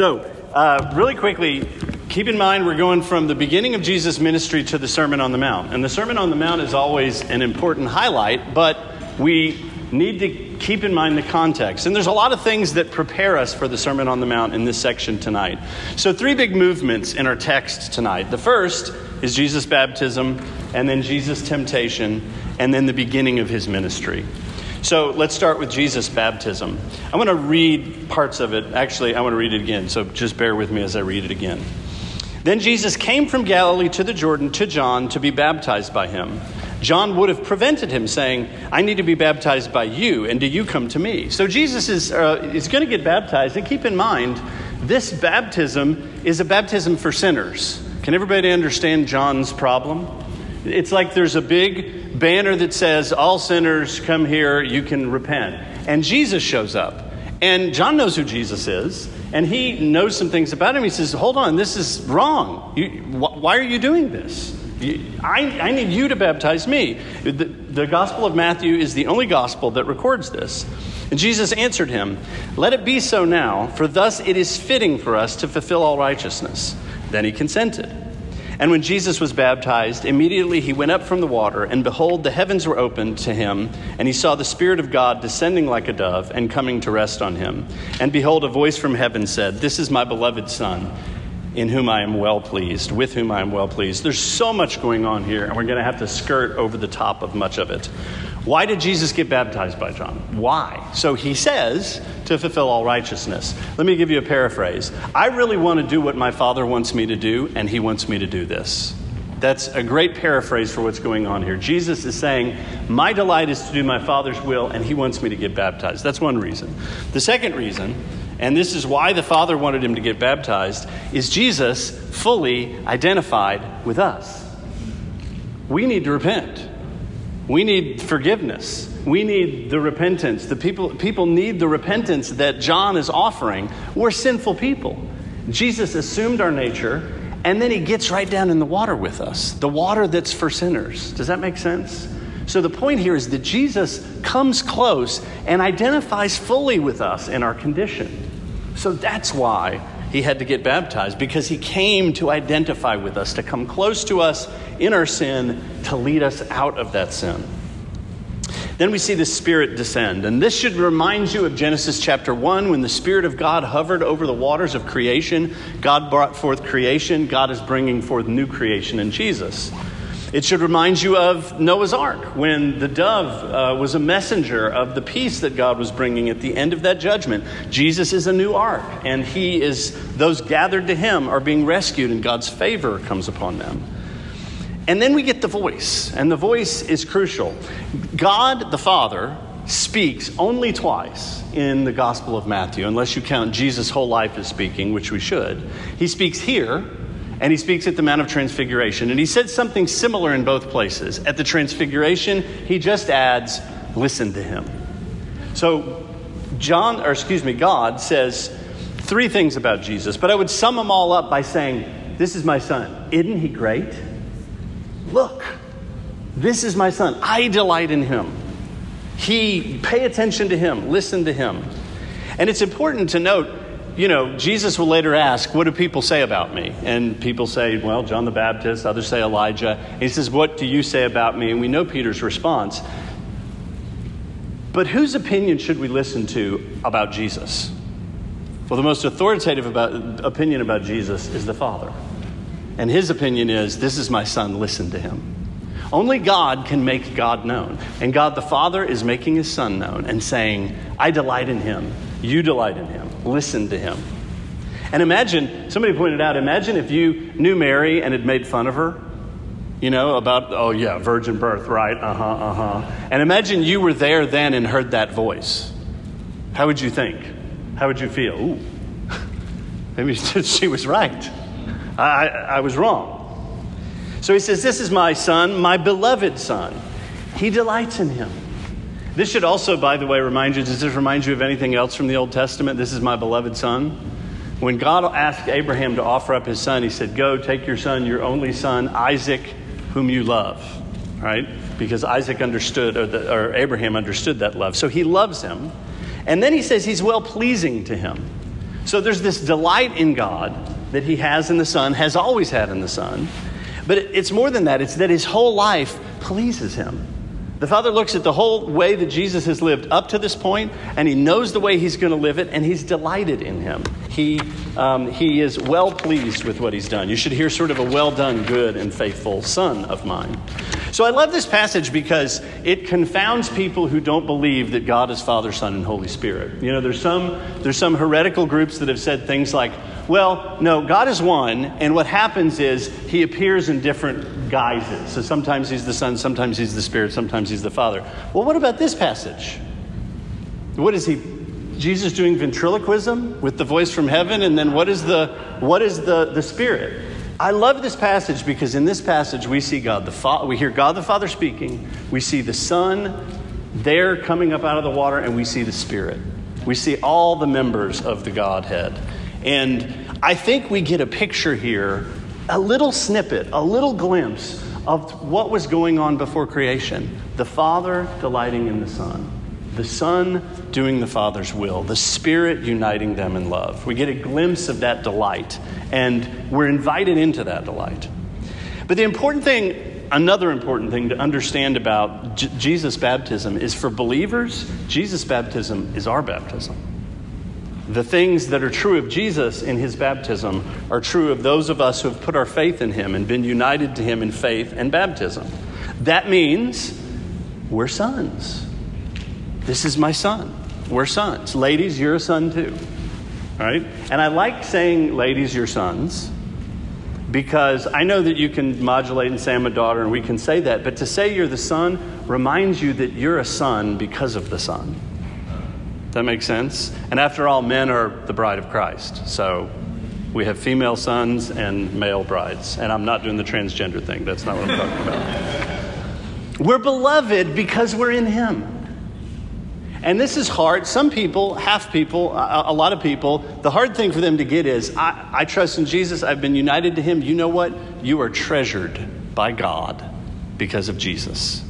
So, uh, really quickly, keep in mind we're going from the beginning of Jesus' ministry to the Sermon on the Mount. And the Sermon on the Mount is always an important highlight, but we need to keep in mind the context. And there's a lot of things that prepare us for the Sermon on the Mount in this section tonight. So, three big movements in our text tonight. The first is Jesus' baptism, and then Jesus' temptation, and then the beginning of his ministry. So let's start with Jesus' baptism. I want to read parts of it. Actually, I want to read it again, so just bear with me as I read it again. Then Jesus came from Galilee to the Jordan to John to be baptized by him. John would have prevented him, saying, I need to be baptized by you, and do you come to me? So Jesus is, uh, is going to get baptized, and keep in mind, this baptism is a baptism for sinners. Can everybody understand John's problem? It's like there's a big banner that says, All sinners come here, you can repent. And Jesus shows up. And John knows who Jesus is, and he knows some things about him. He says, Hold on, this is wrong. You, wh- why are you doing this? I, I, need you to baptize me. The, the Gospel of Matthew is the only gospel that records this. And Jesus answered him, Let it be so now, for thus it is fitting for us to fulfill all righteousness. Then he consented. And when Jesus was baptized, immediately he went up from the water, and behold, the heavens were opened to him, and he saw the Spirit of God descending like a dove and coming to rest on him. And behold, a voice from heaven said, This is my beloved Son in whom I am well pleased, with whom I am well pleased. There's so much going on here, and we're going to have to skirt over the top of much of it. Why did Jesus get baptized by John? Why? So he says, to fulfill all righteousness. Let me give you a paraphrase. I really want to do what my Father wants me to do, and he wants me to do this. That's a great paraphrase for what's going on here. Jesus is saying, My delight is to do my Father's will, and he wants me to get baptized. That's one reason. The second reason and this is why the Father wanted him to get baptized, is Jesus fully identified with us. We need to repent. We need forgiveness. We need the repentance. The people, people need the repentance that John is offering. We're sinful people. Jesus assumed our nature, and then he gets right down in the water with us the water that's for sinners. Does that make sense? So the point here is that Jesus comes close and identifies fully with us in our condition. So that's why he had to get baptized, because he came to identify with us, to come close to us in our sin, to lead us out of that sin. Then we see the Spirit descend. And this should remind you of Genesis chapter 1 when the Spirit of God hovered over the waters of creation. God brought forth creation. God is bringing forth new creation in Jesus. It should remind you of Noah's Ark when the dove uh, was a messenger of the peace that God was bringing at the end of that judgment. Jesus is a new ark, and he is, those gathered to him are being rescued, and God's favor comes upon them. And then we get the voice, and the voice is crucial. God the Father speaks only twice in the Gospel of Matthew, unless you count Jesus' whole life as speaking, which we should. He speaks here and he speaks at the Mount of Transfiguration. And he said something similar in both places. At the Transfiguration, he just adds, listen to him. So, John, or excuse me, God says three things about Jesus, but I would sum them all up by saying, This is my son. Isn't he great? Look, this is my son. I delight in him. He, pay attention to him, listen to him. And it's important to note you know, Jesus will later ask, What do people say about me? And people say, Well, John the Baptist, others say Elijah. And he says, What do you say about me? And we know Peter's response. But whose opinion should we listen to about Jesus? Well, the most authoritative about, opinion about Jesus is the Father. And his opinion is, This is my son, listen to him. Only God can make God known. And God the Father is making his son known and saying, I delight in him. You delight in him. Listen to him. And imagine, somebody pointed out, imagine if you knew Mary and had made fun of her, you know, about, oh yeah, virgin birth, right? Uh huh, uh huh. And imagine you were there then and heard that voice. How would you think? How would you feel? Ooh, maybe she was right. I, I was wrong. So he says, This is my son, my beloved son. He delights in him. This should also, by the way, remind you does this remind you of anything else from the Old Testament? This is my beloved son. When God asked Abraham to offer up his son, he said, Go, take your son, your only son, Isaac, whom you love. Right? Because Isaac understood, or, the, or Abraham understood that love. So he loves him. And then he says he's well pleasing to him. So there's this delight in God that he has in the Son, has always had in the Son. But it's more than that, it's that his whole life pleases him. The Father looks at the whole way that Jesus has lived up to this point, and He knows the way He's going to live it, and He's delighted in Him. He, um, he is well pleased with what He's done. You should hear sort of a well done, good, and faithful Son of mine. So I love this passage because it confounds people who don't believe that God is Father, Son, and Holy Spirit. You know, there's some, there's some heretical groups that have said things like, well, no, God is one, and what happens is he appears in different guises. So sometimes he's the Son, sometimes he's the Spirit, sometimes he's the Father. Well, what about this passage? What is he? Jesus doing ventriloquism with the voice from heaven, and then what is the what is the, the Spirit? I love this passage because in this passage we see God the Father, we hear God the Father speaking, we see the Son there coming up out of the water, and we see the Spirit. We see all the members of the Godhead. And I think we get a picture here, a little snippet, a little glimpse of what was going on before creation. The Father delighting in the Son, the Son doing the Father's will, the Spirit uniting them in love. We get a glimpse of that delight, and we're invited into that delight. But the important thing, another important thing to understand about J- Jesus' baptism is for believers, Jesus' baptism is our baptism. The things that are true of Jesus in his baptism are true of those of us who have put our faith in him and been united to him in faith and baptism. That means we're sons. This is my son. We're sons. Ladies, you're a son too. Right? And I like saying, ladies, you're sons, because I know that you can modulate and say, I'm a daughter, and we can say that, but to say you're the son reminds you that you're a son because of the son. That makes sense? And after all, men are the bride of Christ. So we have female sons and male brides. And I'm not doing the transgender thing. That's not what I'm talking about. We're beloved because we're in Him. And this is hard. Some people, half people, a, lot of people, the hard thing for them to get is I, I trust in Jesus. I've been united to Him. You know what? You are treasured by God because of Jesus.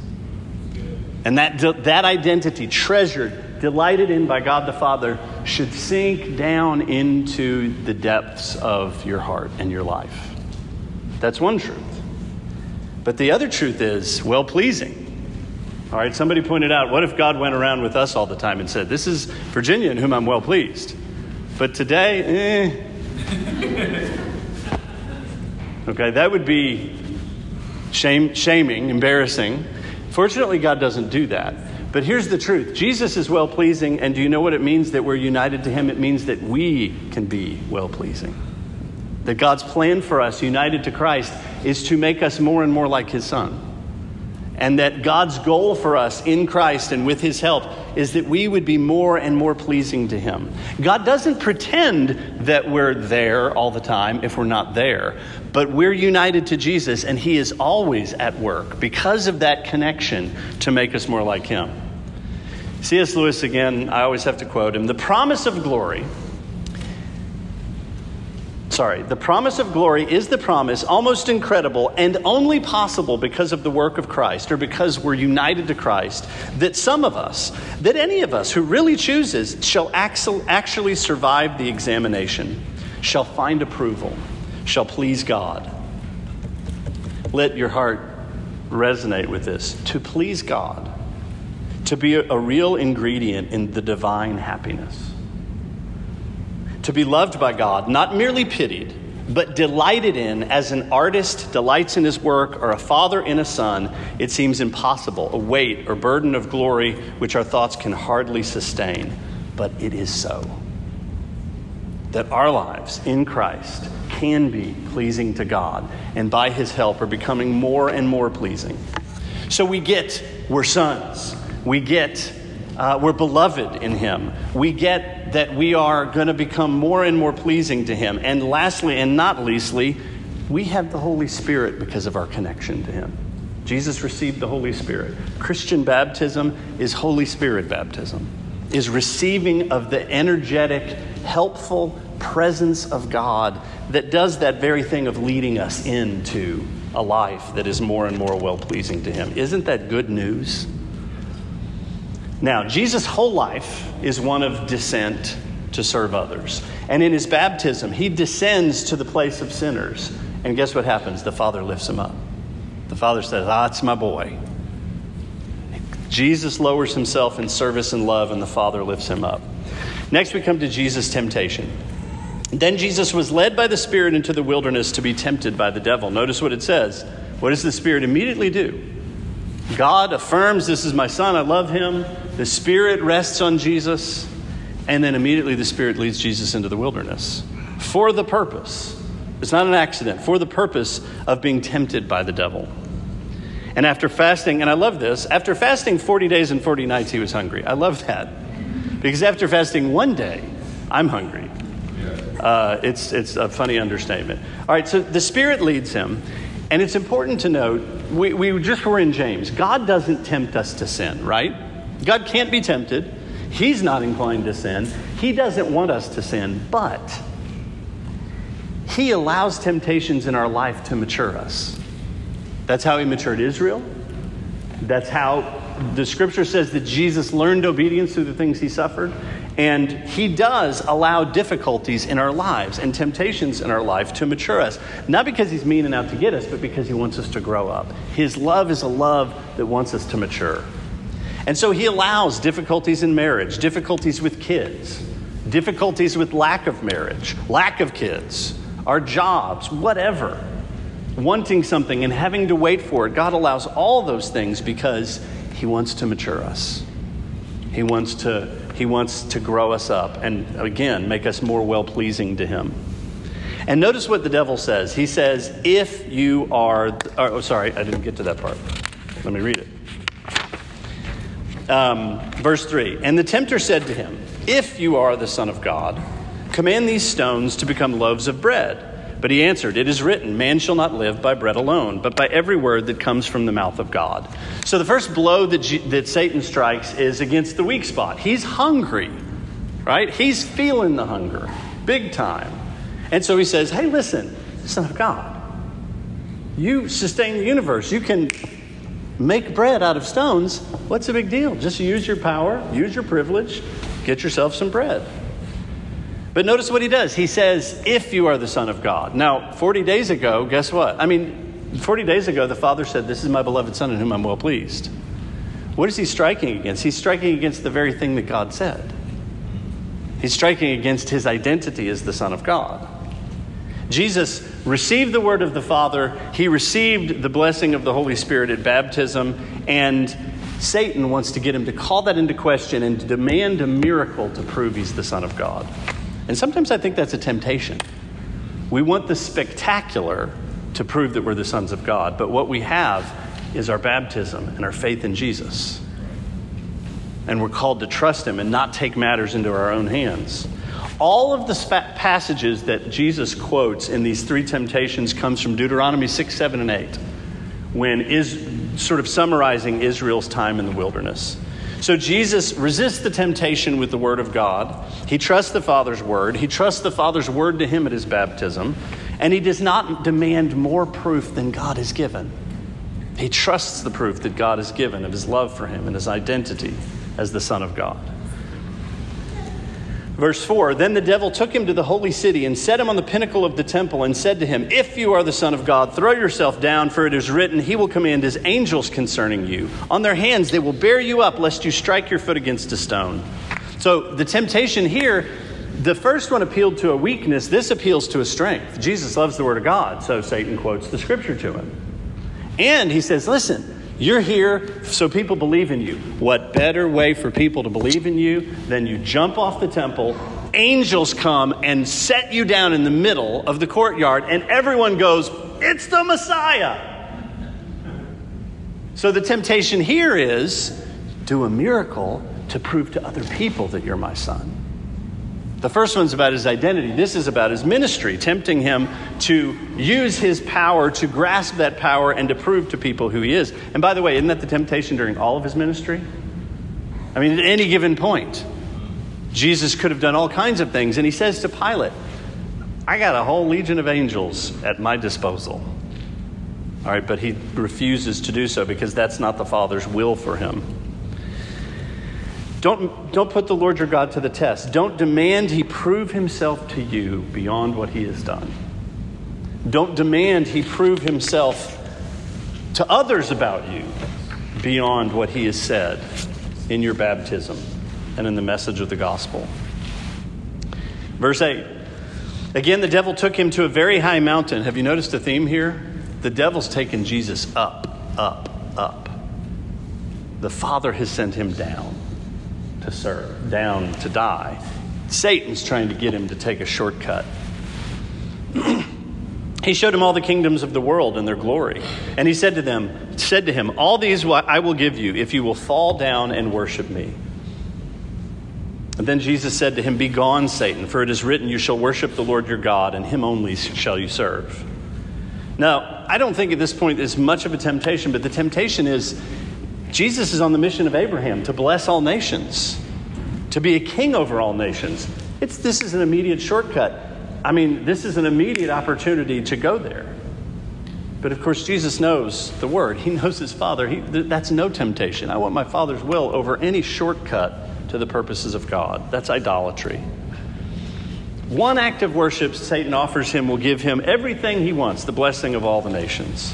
And that, that identity, treasured, delighted in by God the Father, should sink down into the depths of your heart and your life. That's one truth. But the other truth is well pleasing. All right, somebody pointed out, what if God went around with us all the time and said, This is Virginia in whom I'm well pleased? But today, eh. okay, that would be shame, shaming, embarrassing. Fortunately, God doesn't do that. But here's the truth Jesus is well pleasing, and do you know what it means that we're united to Him? It means that we can be well pleasing. That God's plan for us, united to Christ, is to make us more and more like His Son. And that God's goal for us in Christ and with His help is that we would be more and more pleasing to Him. God doesn't pretend that we're there all the time if we're not there, but we're united to Jesus and He is always at work because of that connection to make us more like Him. C.S. Lewis, again, I always have to quote him the promise of glory sorry, the promise of glory is the promise, almost incredible, and only possible because of the work of Christ, or because we're united to Christ, that some of us, that any of us who really chooses, shall actually survive the examination, shall find approval, shall please God. Let your heart resonate with this. To please God, to be a real ingredient in the divine happiness to be loved by God, not merely pitied, but delighted in as an artist delights in his work or a father in a son, it seems impossible, a weight or burden of glory which our thoughts can hardly sustain. But it is so. That our lives in Christ can be pleasing to God, and by his help are becoming more and more pleasing. So we get, we're sons. We get, uh, we're beloved in him. We get that we are going to become more and more pleasing to Him. And lastly, and not leastly, we have the Holy Spirit because of our connection to Him. Jesus received the Holy Spirit. Christian baptism is Holy Spirit baptism, is receiving of the energetic, helpful presence of God that does that very thing of leading us into a life that is more and more well pleasing to Him. Isn't that good news? Now, Jesus' whole life is one of descent to serve others. And in his baptism, he descends to the place of sinners. And guess what happens? The Father lifts him up. The Father says, Ah, it's my boy. Jesus lowers himself in service and love, and the Father lifts him up. Next, we come to Jesus' temptation. Then Jesus was led by the Spirit into the wilderness to be tempted by the devil. Notice what it says. What does the Spirit immediately do? God affirms, This is my Son, I love him. The Spirit rests on Jesus, and then immediately the Spirit leads Jesus into the wilderness for the purpose. It's not an accident, for the purpose of being tempted by the devil. And after fasting, and I love this, after fasting 40 days and 40 nights, he was hungry. I love that. Because after fasting one day, I'm hungry. Uh, it's, it's a funny understatement. All right, so the Spirit leads him. And it's important to note, we, we just were in James. God doesn't tempt us to sin, right? God can't be tempted. He's not inclined to sin. He doesn't want us to sin, but He allows temptations in our life to mature us. That's how he matured Israel. That's how the scripture says that Jesus learned obedience through the things he suffered. And he does allow difficulties in our lives and temptations in our life to mature us. Not because he's mean and out to get us, but because he wants us to grow up. His love is a love that wants us to mature. And so he allows difficulties in marriage, difficulties with kids, difficulties with lack of marriage, lack of kids, our jobs, whatever wanting something and having to wait for it. God allows all those things because He wants to mature us. He wants to, he wants to grow us up and, again, make us more well pleasing to Him. And notice what the devil says. He says, If you are, oh, sorry, I didn't get to that part. Let me read it. Um, verse 3 And the tempter said to him, If you are the Son of God, command these stones to become loaves of bread. But he answered, It is written, Man shall not live by bread alone, but by every word that comes from the mouth of God. So the first blow that, G- that Satan strikes is against the weak spot. He's hungry, right? He's feeling the hunger, big time. And so he says, Hey, listen, Son of God, you sustain the universe. You can make bread out of stones. What's the big deal? Just use your power, use your privilege, get yourself some bread. But notice what he does. He says, If you are the Son of God. Now, 40 days ago, guess what? I mean, 40 days ago, the Father said, This is my beloved Son in whom I'm well pleased. What is he striking against? He's striking against the very thing that God said. He's striking against his identity as the Son of God. Jesus received the word of the Father, he received the blessing of the Holy Spirit at baptism, and Satan wants to get him to call that into question and demand a miracle to prove he's the Son of God. And sometimes I think that's a temptation. We want the spectacular to prove that we're the sons of God, but what we have is our baptism and our faith in Jesus. And we're called to trust Him and not take matters into our own hands. All of the spa- passages that Jesus quotes in these three temptations comes from Deuteronomy 6, 7, and 8, when is sort of summarizing Israel's time in the wilderness. So Jesus resists the temptation with the word of God. He trusts the Father's word. He trusts the Father's word to him at his baptism. And he does not demand more proof than God has given. He trusts the proof that God has given of his love for him and his identity as the Son of God. Verse 4 Then the devil took him to the holy city and set him on the pinnacle of the temple and said to him, If you are the Son of God, throw yourself down, for it is written, He will command His angels concerning you. On their hands they will bear you up, lest you strike your foot against a stone. So the temptation here, the first one appealed to a weakness, this appeals to a strength. Jesus loves the Word of God, so Satan quotes the scripture to him. And he says, Listen, you're here so people believe in you. What better way for people to believe in you than you jump off the temple, angels come and set you down in the middle of the courtyard, and everyone goes, It's the Messiah. So the temptation here is do a miracle to prove to other people that you're my son. The first one's about his identity. This is about his ministry, tempting him to use his power, to grasp that power, and to prove to people who he is. And by the way, isn't that the temptation during all of his ministry? I mean, at any given point, Jesus could have done all kinds of things. And he says to Pilate, I got a whole legion of angels at my disposal. All right, but he refuses to do so because that's not the Father's will for him. Don't, don't put the Lord your God to the test. Don't demand he prove himself to you beyond what he has done. Don't demand he prove himself to others about you beyond what he has said in your baptism and in the message of the gospel. Verse 8 Again, the devil took him to a very high mountain. Have you noticed a theme here? The devil's taken Jesus up, up, up. The Father has sent him down to serve, down to die. Satan's trying to get him to take a shortcut. he showed him all the kingdoms of the world and their glory. And he said to them, said to him, All these I will give you if you will fall down and worship me. And then Jesus said to him, Be gone, Satan, for it is written, You shall worship the Lord your God, and him only shall you serve. Now, I don't think at this point there's much of a temptation, but the temptation is Jesus is on the mission of Abraham to bless all nations, to be a king over all nations. It's, this is an immediate shortcut. I mean, this is an immediate opportunity to go there. But of course, Jesus knows the word. He knows his Father. He, that's no temptation. I want my Father's will over any shortcut to the purposes of God. That's idolatry. One act of worship Satan offers him will give him everything he wants, the blessing of all the nations.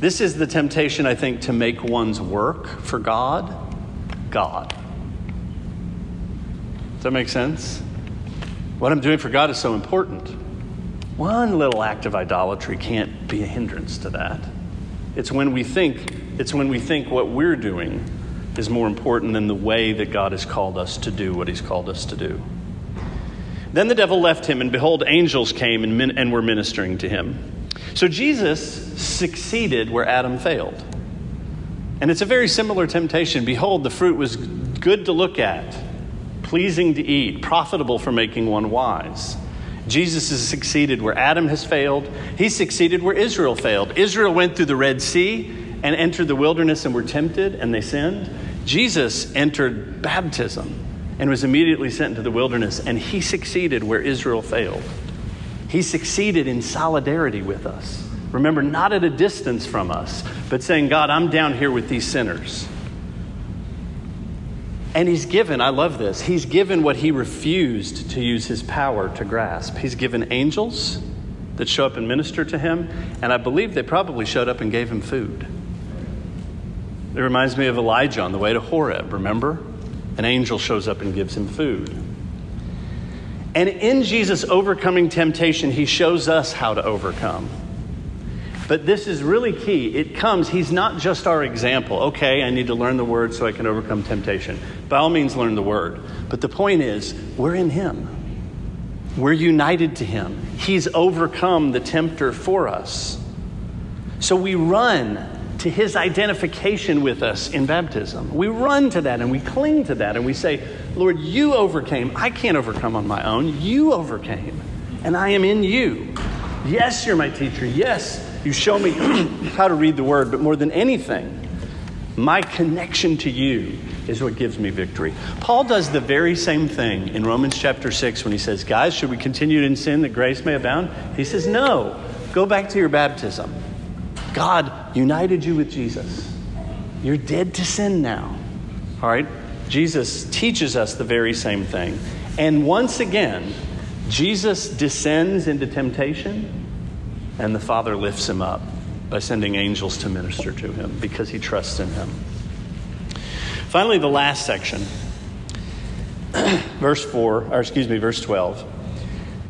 This is the temptation, I think, to make one's work for God God. Does that make sense? What I'm doing for God is so important. One little act of idolatry can't be a hindrance to that. It's when we think it's when we think what we're doing is more important than the way that God has called us to do what He's called us to do. Then the devil left him, and behold, angels came and, min- and were ministering to him. So Jesus succeeded where Adam failed. And it's a very similar temptation. Behold, the fruit was good to look at, pleasing to eat, profitable for making one wise. Jesus has succeeded where Adam has failed. He succeeded where Israel failed. Israel went through the Red Sea and entered the wilderness and were tempted and they sinned. Jesus entered baptism and was immediately sent into the wilderness, and he succeeded where Israel failed. He succeeded in solidarity with us. Remember, not at a distance from us, but saying, God, I'm down here with these sinners. And he's given, I love this, he's given what he refused to use his power to grasp. He's given angels that show up and minister to him, and I believe they probably showed up and gave him food. It reminds me of Elijah on the way to Horeb, remember? An angel shows up and gives him food. And in Jesus overcoming temptation, he shows us how to overcome. But this is really key. It comes, he's not just our example. Okay, I need to learn the word so I can overcome temptation. By all means, learn the word. But the point is, we're in him. We're united to him. He's overcome the tempter for us. So we run to his identification with us in baptism. We run to that and we cling to that and we say, Lord, you overcame. I can't overcome on my own. You overcame, and I am in you. Yes, you're my teacher. Yes, you show me how to read the word, but more than anything, my connection to you is what gives me victory. Paul does the very same thing in Romans chapter 6 when he says, Guys, should we continue in sin that grace may abound? He says, No, go back to your baptism. God united you with Jesus. You're dead to sin now. All right? Jesus teaches us the very same thing. And once again, Jesus descends into temptation, and the Father lifts him up by sending angels to minister to him because he trusts in him. Finally, the last section, verse 4, or excuse me, verse 12.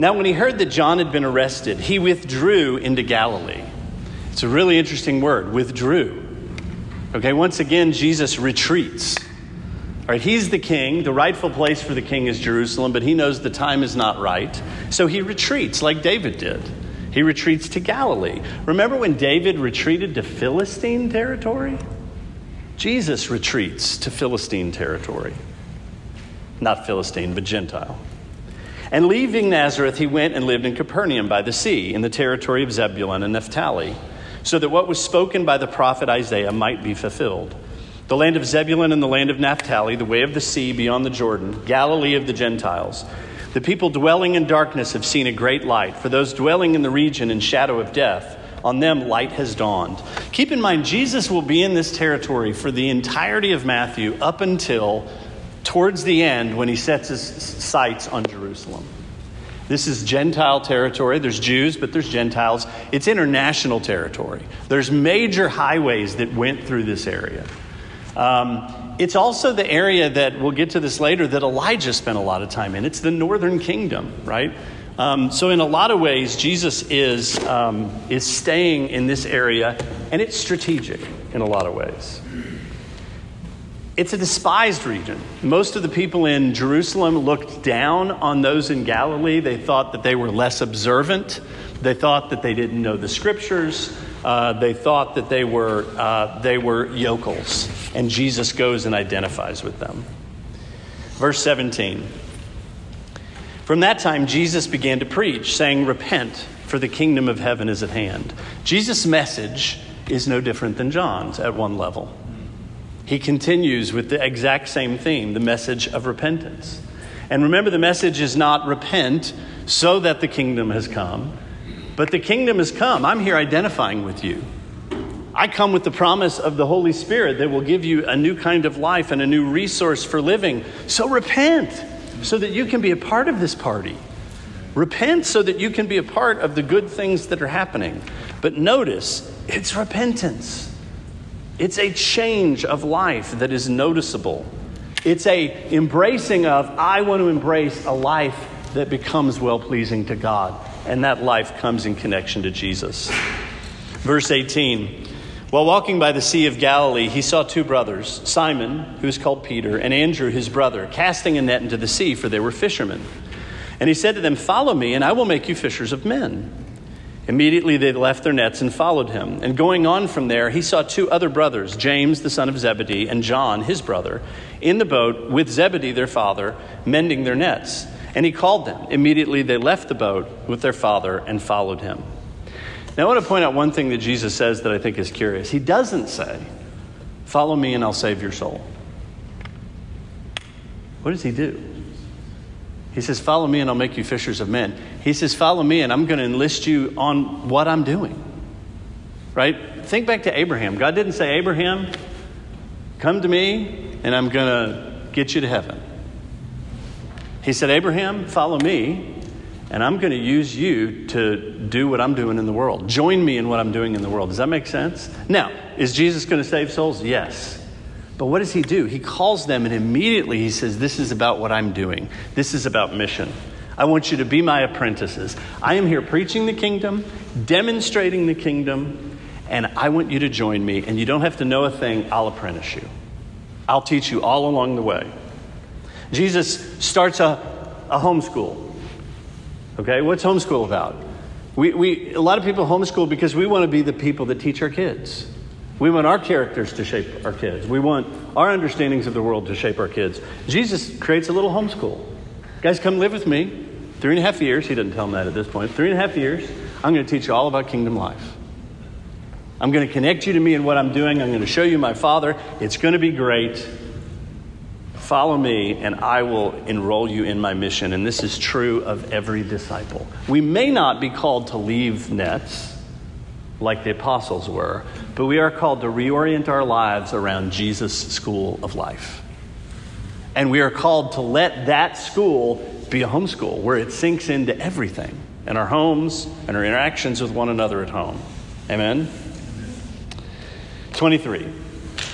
Now, when he heard that John had been arrested, he withdrew into Galilee. It's a really interesting word, withdrew. Okay, once again, Jesus retreats. All right, he's the king. The rightful place for the king is Jerusalem, but he knows the time is not right. So he retreats like David did. He retreats to Galilee. Remember when David retreated to Philistine territory? Jesus retreats to Philistine territory. Not Philistine, but Gentile. And leaving Nazareth, he went and lived in Capernaum by the sea, in the territory of Zebulun and Naphtali so that what was spoken by the prophet Isaiah might be fulfilled. The land of Zebulun and the land of Naphtali, the way of the sea beyond the Jordan, Galilee of the Gentiles. The people dwelling in darkness have seen a great light. For those dwelling in the region in shadow of death, on them light has dawned. Keep in mind, Jesus will be in this territory for the entirety of Matthew up until towards the end when he sets his sights on Jerusalem. This is Gentile territory. There's Jews, but there's Gentiles. It's international territory. There's major highways that went through this area. Um, it's also the area that, we'll get to this later, that Elijah spent a lot of time in. It's the northern kingdom, right? Um, so, in a lot of ways, Jesus is, um, is staying in this area, and it's strategic in a lot of ways. It's a despised region. Most of the people in Jerusalem looked down on those in Galilee. They thought that they were less observant. They thought that they didn't know the scriptures. Uh, they thought that they were, uh, they were yokels. And Jesus goes and identifies with them. Verse 17 From that time, Jesus began to preach, saying, Repent, for the kingdom of heaven is at hand. Jesus' message is no different than John's at one level he continues with the exact same theme the message of repentance. And remember, the message is not repent so that the kingdom has come, but the kingdom has come. I'm here identifying with you. I come with the promise of the Holy Spirit that will give you a new kind of life and a new resource for living. So repent so that you can be a part of this party. Repent so that you can be a part of the good things that are happening. But notice, it's repentance. It's a change of life that is noticeable. It's a embracing of I want to embrace a life that becomes well pleasing to God, and that life comes in connection to Jesus. Verse 18. While walking by the Sea of Galilee, he saw two brothers, Simon, who is called Peter, and Andrew, his brother, casting a net into the sea, for they were fishermen. And he said to them, Follow me, and I will make you fishers of men. Immediately they left their nets and followed him. And going on from there, he saw two other brothers, James the son of Zebedee and John his brother, in the boat with Zebedee their father, mending their nets. And he called them. Immediately they left the boat with their father and followed him. Now I want to point out one thing that Jesus says that I think is curious. He doesn't say, Follow me and I'll save your soul. What does he do? He says, Follow me and I'll make you fishers of men. He says, Follow me and I'm going to enlist you on what I'm doing. Right? Think back to Abraham. God didn't say, Abraham, come to me and I'm going to get you to heaven. He said, Abraham, follow me and I'm going to use you to do what I'm doing in the world. Join me in what I'm doing in the world. Does that make sense? Now, is Jesus going to save souls? Yes. But what does he do? He calls them and immediately he says, This is about what I'm doing. This is about mission. I want you to be my apprentices. I am here preaching the kingdom, demonstrating the kingdom, and I want you to join me. And you don't have to know a thing, I'll apprentice you. I'll teach you all along the way. Jesus starts a, a homeschool. Okay, what's homeschool about? We, we, a lot of people homeschool because we want to be the people that teach our kids. We want our characters to shape our kids. We want our understandings of the world to shape our kids. Jesus creates a little homeschool. Guys, come live with me. Three and a half years. He doesn't tell them that at this point. Three and a half years. I'm going to teach you all about kingdom life. I'm going to connect you to me and what I'm doing. I'm going to show you my Father. It's going to be great. Follow me, and I will enroll you in my mission. And this is true of every disciple. We may not be called to leave nets like the apostles were, but we are called to reorient our lives around Jesus' school of life. And we are called to let that school be a homeschool where it sinks into everything in our homes and our interactions with one another at home. Amen? 23.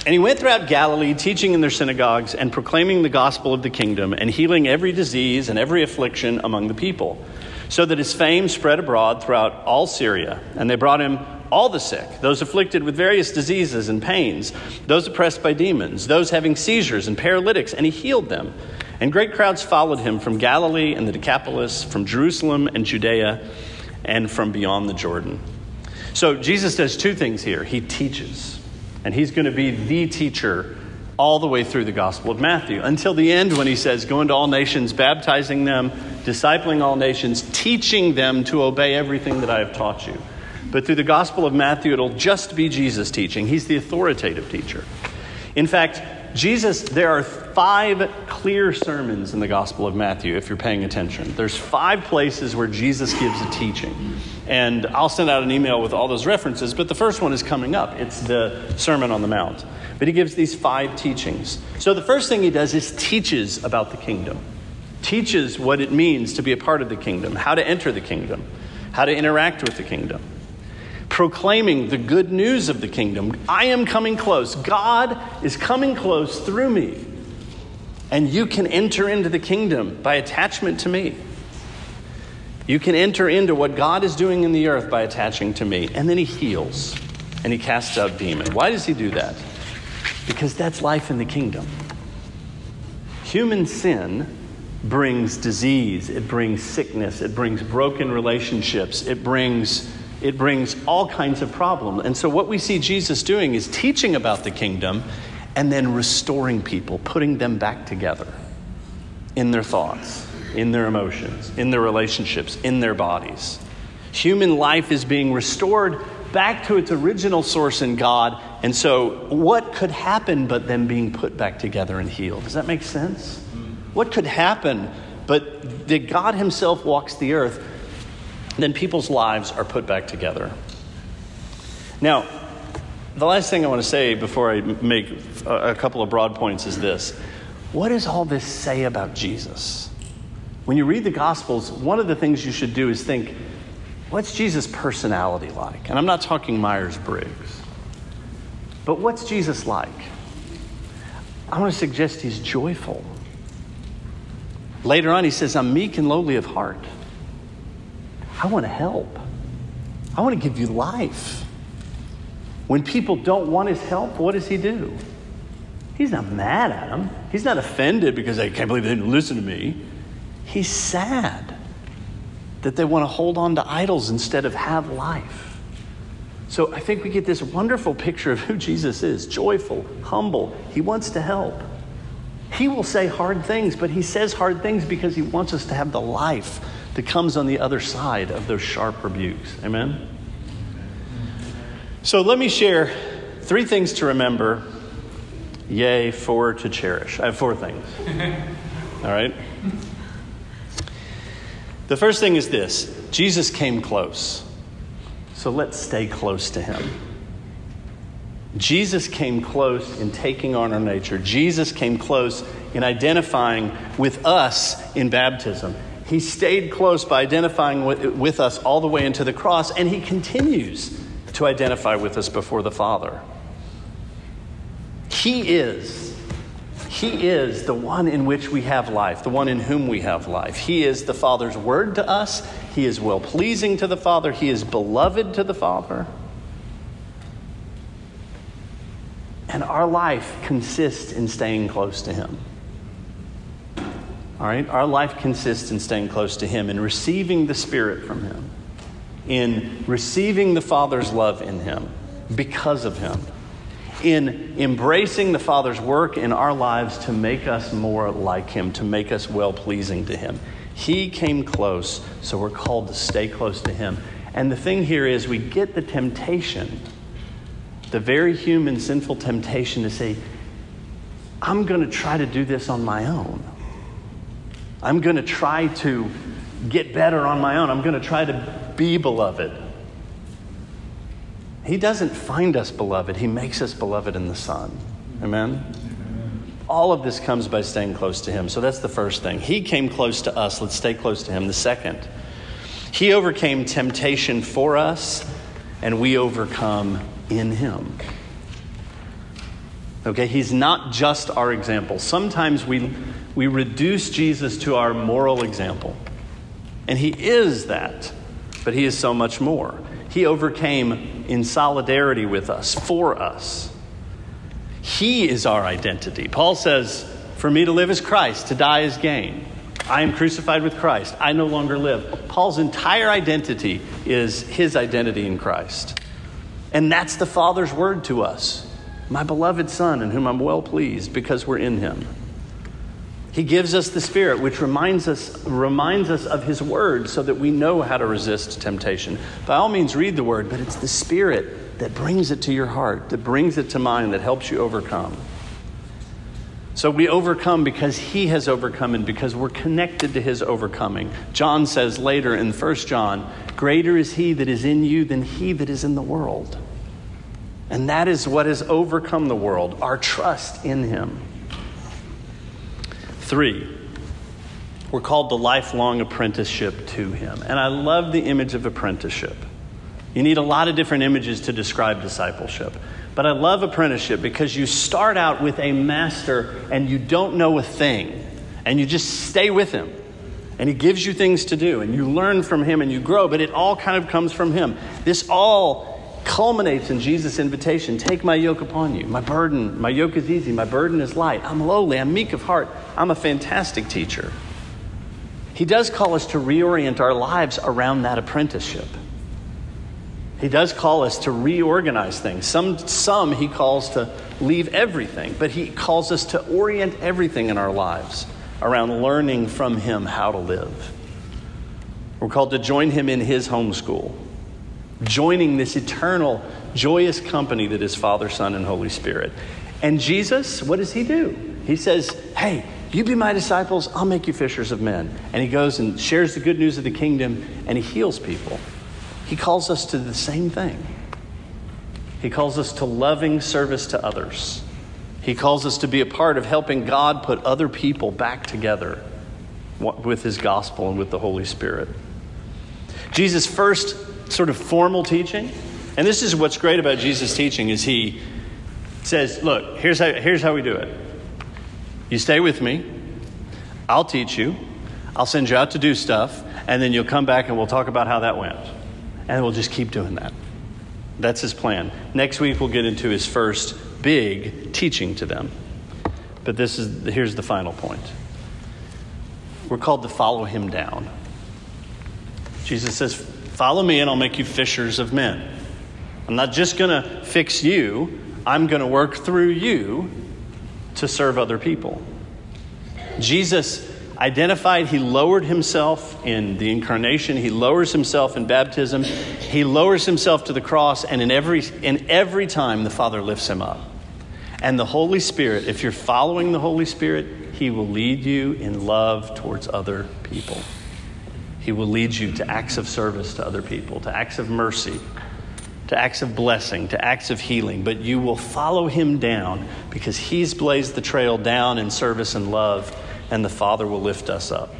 And he went throughout Galilee, teaching in their synagogues and proclaiming the gospel of the kingdom and healing every disease and every affliction among the people, so that his fame spread abroad throughout all Syria. And they brought him all the sick, those afflicted with various diseases and pains, those oppressed by demons, those having seizures and paralytics, and he healed them. And great crowds followed him from Galilee and the Decapolis, from Jerusalem and Judea, and from beyond the Jordan. So Jesus does two things here. He teaches, and he's going to be the teacher all the way through the Gospel of Matthew until the end when he says, Go into all nations, baptizing them, discipling all nations, teaching them to obey everything that I have taught you. But through the Gospel of Matthew, it'll just be Jesus teaching. He's the authoritative teacher. In fact, Jesus, there are five clear sermons in the Gospel of Matthew, if you're paying attention. There's five places where Jesus gives a teaching. And I'll send out an email with all those references, but the first one is coming up. It's the Sermon on the Mount. But he gives these five teachings. So the first thing he does is teaches about the kingdom, teaches what it means to be a part of the kingdom, how to enter the kingdom, how to interact with the kingdom proclaiming the good news of the kingdom. I am coming close. God is coming close through me. And you can enter into the kingdom by attachment to me. You can enter into what God is doing in the earth by attaching to me. And then he heals and he casts out demons. Why does he do that? Because that's life in the kingdom. Human sin brings disease, it brings sickness, it brings broken relationships, it brings it brings all kinds of problems. And so, what we see Jesus doing is teaching about the kingdom and then restoring people, putting them back together in their thoughts, in their emotions, in their relationships, in their bodies. Human life is being restored back to its original source in God. And so, what could happen but them being put back together and healed? Does that make sense? What could happen but that God Himself walks the earth? Then people's lives are put back together. Now, the last thing I want to say before I make a couple of broad points is this What does all this say about Jesus? When you read the Gospels, one of the things you should do is think, what's Jesus' personality like? And I'm not talking Myers Briggs, but what's Jesus like? I want to suggest he's joyful. Later on, he says, I'm meek and lowly of heart. I want to help. I want to give you life. When people don't want his help, what does he do? He's not mad at them. He's not offended because I can't believe they didn't listen to me. He's sad that they want to hold on to idols instead of have life. So I think we get this wonderful picture of who Jesus is joyful, humble. He wants to help. He will say hard things, but he says hard things because he wants us to have the life that comes on the other side of those sharp rebukes. Amen? So let me share three things to remember, yay, four to cherish. I have four things. All right? The first thing is this Jesus came close. So let's stay close to him. Jesus came close in taking on our nature. Jesus came close in identifying with us in baptism. He stayed close by identifying with, with us all the way into the cross, and he continues to identify with us before the Father. He is. He is the one in which we have life, the one in whom we have life. He is the Father's word to us. He is well pleasing to the Father. He is beloved to the Father. And our life consists in staying close to Him. All right? Our life consists in staying close to Him and receiving the Spirit from Him, in receiving the Father's love in Him because of Him, in embracing the Father's work in our lives to make us more like Him, to make us well pleasing to Him. He came close, so we're called to stay close to Him. And the thing here is, we get the temptation, the very human, sinful temptation to say, I'm going to try to do this on my own. I'm going to try to get better on my own. I'm going to try to be beloved. He doesn't find us beloved, He makes us beloved in the Son. Amen? All of this comes by staying close to Him. So that's the first thing. He came close to us. Let's stay close to Him. The second, He overcame temptation for us, and we overcome in Him. Okay, He's not just our example. Sometimes we we reduce Jesus to our moral example. And he is that, but he is so much more. He overcame in solidarity with us, for us. He is our identity. Paul says, For me to live is Christ, to die is gain. I am crucified with Christ. I no longer live. Paul's entire identity is his identity in Christ. And that's the Father's word to us my beloved Son, in whom I'm well pleased because we're in him. He gives us the Spirit, which reminds us, reminds us of His Word so that we know how to resist temptation. By all means, read the Word, but it's the Spirit that brings it to your heart, that brings it to mind, that helps you overcome. So we overcome because he has overcome and because we're connected to his overcoming. John says later in 1 John, Greater is he that is in you than he that is in the world. And that is what has overcome the world, our trust in him. Three, we're called to lifelong apprenticeship to him. And I love the image of apprenticeship. You need a lot of different images to describe discipleship. But I love apprenticeship because you start out with a master and you don't know a thing, and you just stay with him. And he gives you things to do, and you learn from him and you grow, but it all kind of comes from him. This all culminates in Jesus' invitation Take my yoke upon you. My burden, my yoke is easy, my burden is light. I'm lowly, I'm meek of heart, I'm a fantastic teacher. He does call us to reorient our lives around that apprenticeship. He does call us to reorganize things. Some, some he calls to leave everything, but he calls us to orient everything in our lives around learning from him how to live. We're called to join him in his homeschool, joining this eternal, joyous company that is Father, Son, and Holy Spirit. And Jesus, what does he do? He says, Hey, you be my disciples, I'll make you fishers of men. And he goes and shares the good news of the kingdom and he heals people. He calls us to the same thing. He calls us to loving service to others. He calls us to be a part of helping God put other people back together with his gospel and with the Holy Spirit. Jesus' first sort of formal teaching, and this is what's great about Jesus' teaching, is he says, look, here's how, here's how we do it. You stay with me, I'll teach you, I'll send you out to do stuff, and then you'll come back and we'll talk about how that went. And we'll just keep doing that. That's his plan. Next week, we'll get into his first big teaching to them. But this is here's the final point. We're called to follow him down. Jesus says, Follow me, and I'll make you fishers of men. I'm not just going to fix you, I'm going to work through you to serve other people. Jesus identified he lowered himself in the incarnation he lowers himself in baptism he lowers himself to the cross and in every in every time the father lifts him up and the holy spirit if you're following the holy spirit he will lead you in love towards other people he will lead you to acts of service to other people to acts of mercy to acts of blessing, to acts of healing, but you will follow him down because he's blazed the trail down in service and love and the Father will lift us up.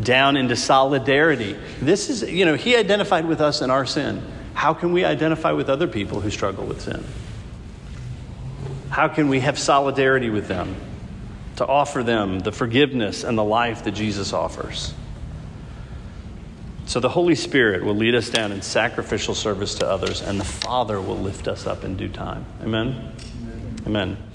Down into solidarity. This is, you know, He identified with us in our sin. How can we identify with other people who struggle with sin? How can we have solidarity with them to offer them the forgiveness and the life that Jesus offers? So the Holy Spirit will lead us down in sacrificial service to others, and the Father will lift us up in due time. Amen? Amen. Amen.